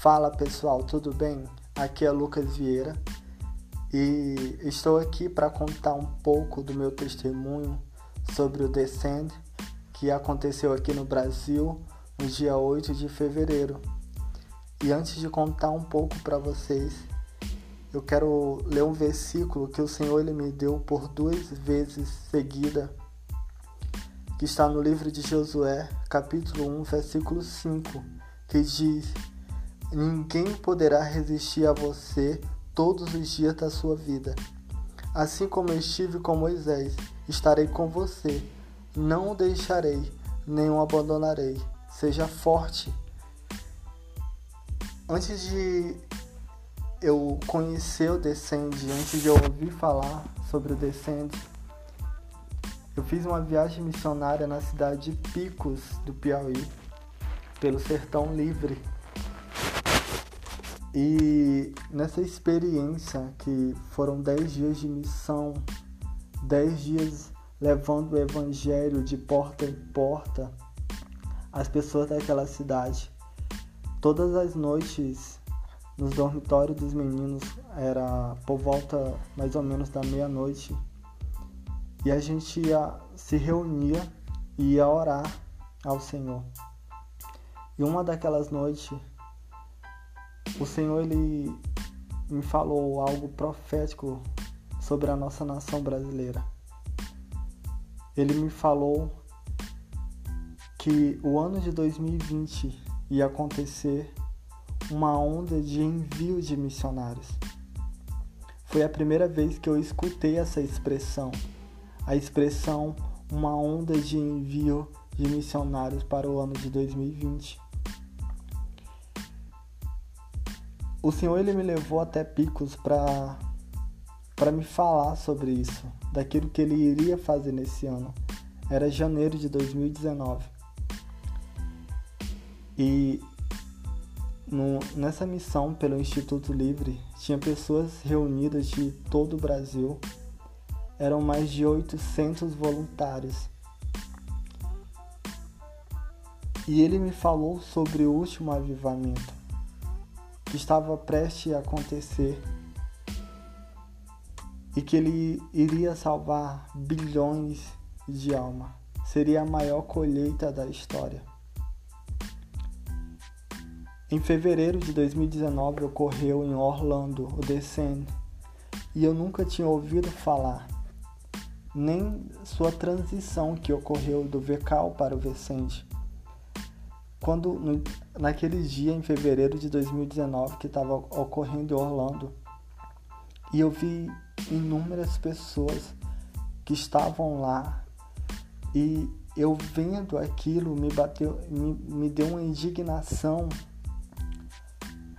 Fala pessoal, tudo bem? Aqui é Lucas Vieira e estou aqui para contar um pouco do meu testemunho sobre o Descend que aconteceu aqui no Brasil no dia 8 de fevereiro. E antes de contar um pouco para vocês, eu quero ler um versículo que o Senhor ele me deu por duas vezes seguida, que está no livro de Josué, capítulo 1, versículo 5, que diz: Ninguém poderá resistir a você todos os dias da sua vida. Assim como estive com Moisés, estarei com você. Não o deixarei, nem o abandonarei. Seja forte. Antes de eu conhecer o Descend, antes de eu ouvir falar sobre o Descend, eu fiz uma viagem missionária na cidade de Picos, do Piauí, pelo Sertão Livre. E nessa experiência, que foram 10 dias de missão, 10 dias levando o evangelho de porta em porta às pessoas daquela cidade. Todas as noites nos dormitórios dos meninos era por volta mais ou menos da meia-noite e a gente ia se reunia e ia orar ao Senhor. E uma daquelas noites o Senhor ele me falou algo profético sobre a nossa nação brasileira. Ele me falou que o ano de 2020 ia acontecer uma onda de envio de missionários. Foi a primeira vez que eu escutei essa expressão, a expressão uma onda de envio de missionários para o ano de 2020. O Senhor ele me levou até Picos para para me falar sobre isso, daquilo que ele iria fazer nesse ano. Era janeiro de 2019. E no, nessa missão pelo Instituto Livre, tinha pessoas reunidas de todo o Brasil. Eram mais de 800 voluntários. E ele me falou sobre o último avivamento que estava prestes a acontecer e que ele iria salvar bilhões de almas. Seria a maior colheita da história. Em fevereiro de 2019 ocorreu em Orlando o Descend e eu nunca tinha ouvido falar, nem sua transição que ocorreu do VCAL para o Vescende quando no, naquele dia em fevereiro de 2019 que estava ocorrendo em Orlando e eu vi inúmeras pessoas que estavam lá e eu vendo aquilo me bateu me, me deu uma indignação.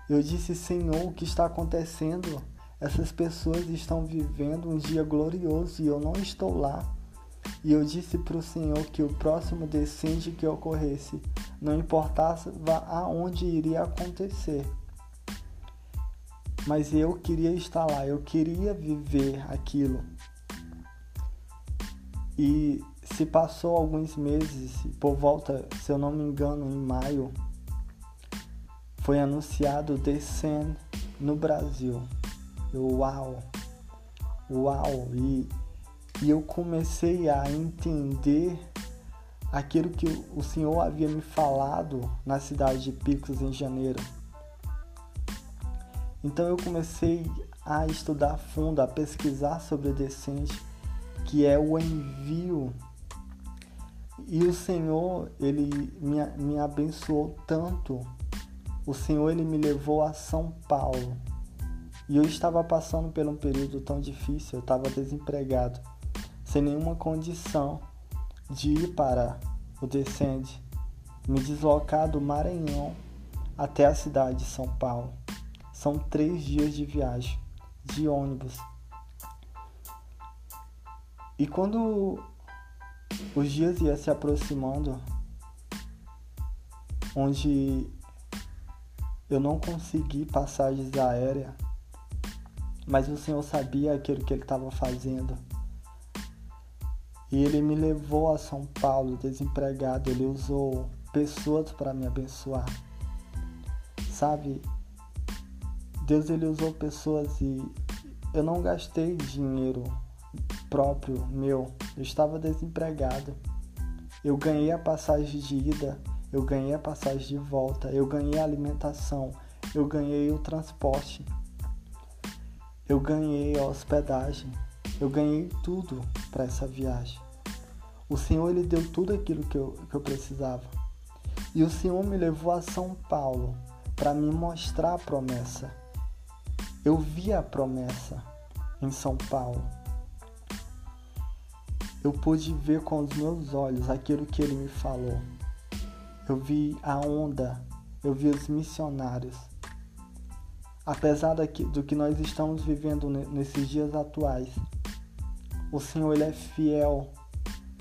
Eu disse Senhor o que está acontecendo? Essas pessoas estão vivendo um dia glorioso e eu não estou lá e eu disse para o Senhor que o próximo descende que ocorresse, não importasse aonde iria acontecer. Mas eu queria estar lá, eu queria viver aquilo. E se passou alguns meses, por volta, se eu não me engano, em maio, foi anunciado o Descend no Brasil. Eu, uau! Uau! E e eu comecei a entender aquilo que o Senhor havia me falado na cidade de Picos em janeiro. Então eu comecei a estudar fundo, a pesquisar sobre o descente, que é o envio. E o Senhor, ele me, me abençoou tanto. O Senhor, ele me levou a São Paulo. E eu estava passando por um período tão difícil, eu estava desempregado sem nenhuma condição de ir para o Descende, me deslocar do Maranhão até a cidade de São Paulo. São três dias de viagem de ônibus. E quando os dias iam se aproximando, onde eu não consegui passagens aéreas, mas o Senhor sabia aquilo que Ele estava fazendo e ele me levou a São Paulo desempregado, ele usou pessoas para me abençoar. Sabe, Deus ele usou pessoas e eu não gastei dinheiro próprio meu. Eu estava desempregado. Eu ganhei a passagem de ida, eu ganhei a passagem de volta, eu ganhei a alimentação, eu ganhei o transporte, eu ganhei a hospedagem, eu ganhei tudo para essa viagem. O Senhor ele deu tudo aquilo que eu, que eu precisava. E o Senhor me levou a São Paulo para me mostrar a promessa. Eu vi a promessa em São Paulo. Eu pude ver com os meus olhos aquilo que ele me falou. Eu vi a onda, eu vi os missionários. Apesar do que nós estamos vivendo nesses dias atuais, o Senhor ele é fiel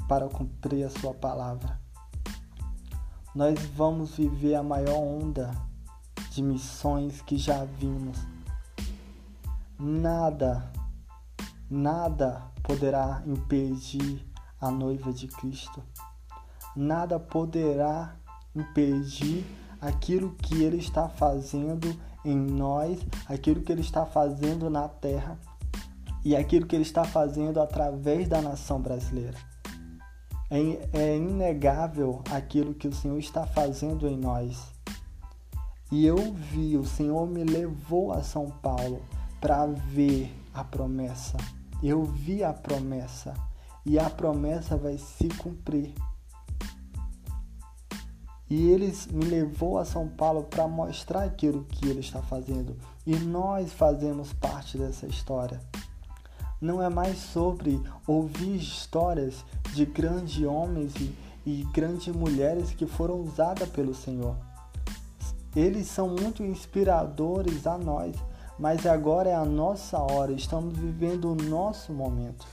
para cumprir a sua palavra. Nós vamos viver a maior onda de missões que já vimos. Nada, nada poderá impedir a noiva de Cristo. Nada poderá impedir aquilo que Ele está fazendo em nós, aquilo que Ele está fazendo na terra e aquilo que Ele está fazendo através da nação brasileira. É, é inegável aquilo que o Senhor está fazendo em nós. E eu vi, o Senhor me levou a São Paulo para ver a promessa eu vi a promessa e a promessa vai se cumprir. E ele me levou a São Paulo para mostrar aquilo que ele está fazendo. E nós fazemos parte dessa história. Não é mais sobre ouvir histórias de grandes homens e, e grandes mulheres que foram usadas pelo Senhor. Eles são muito inspiradores a nós, mas agora é a nossa hora, estamos vivendo o nosso momento.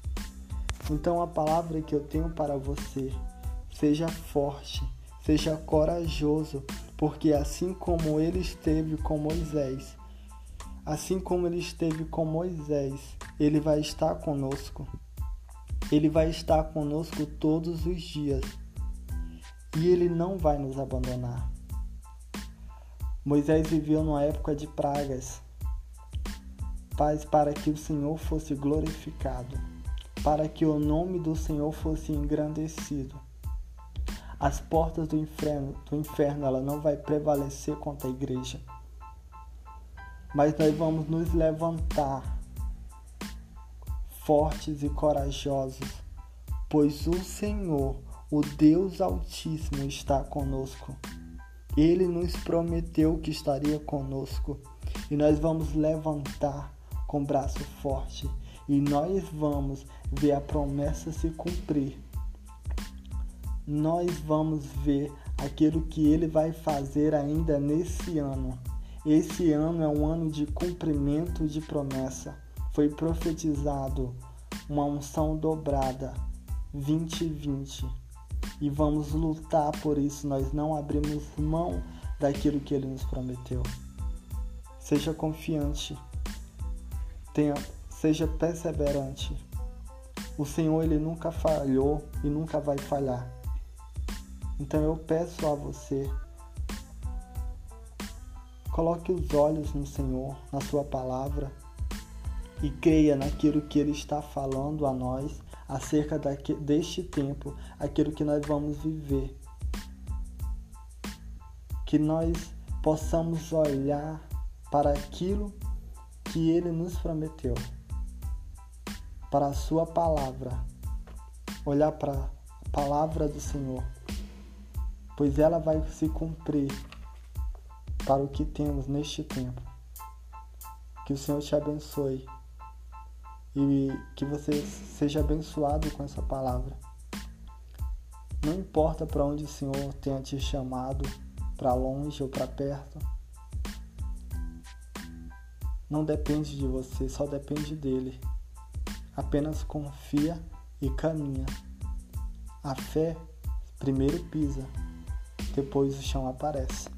Então a palavra que eu tenho para você, seja forte, seja corajoso, porque assim como ele esteve com Moisés, assim como ele esteve com Moisés, ele vai estar conosco. Ele vai estar conosco todos os dias. E ele não vai nos abandonar. Moisés viveu numa época de pragas, Paz, para que o Senhor fosse glorificado, para que o nome do Senhor fosse engrandecido. As portas do inferno, do inferno ela não vai prevalecer contra a igreja. Mas nós vamos nos levantar fortes e corajosos, pois o Senhor, o Deus Altíssimo, está conosco. Ele nos prometeu que estaria conosco e nós vamos levantar com braço forte e nós vamos ver a promessa se cumprir. Nós vamos ver aquilo que ele vai fazer ainda nesse ano. Esse ano é um ano de cumprimento de promessa. Foi profetizado uma unção dobrada 2020 e vamos lutar por isso. Nós não abrimos mão daquilo que ele nos prometeu. Seja confiante Tenha, seja perseverante. O Senhor ele nunca falhou e nunca vai falhar. Então eu peço a você, coloque os olhos no Senhor, na sua palavra e creia naquilo que ele está falando a nós acerca daqui, deste tempo, aquilo que nós vamos viver. Que nós possamos olhar para aquilo que ele nos prometeu, para a sua palavra, olhar para a palavra do Senhor, pois ela vai se cumprir para o que temos neste tempo. Que o Senhor te abençoe e que você seja abençoado com essa palavra. Não importa para onde o Senhor tenha te chamado, para longe ou para perto não depende de você, só depende dele. Apenas confia e caminha. A fé primeiro pisa, depois o chão aparece.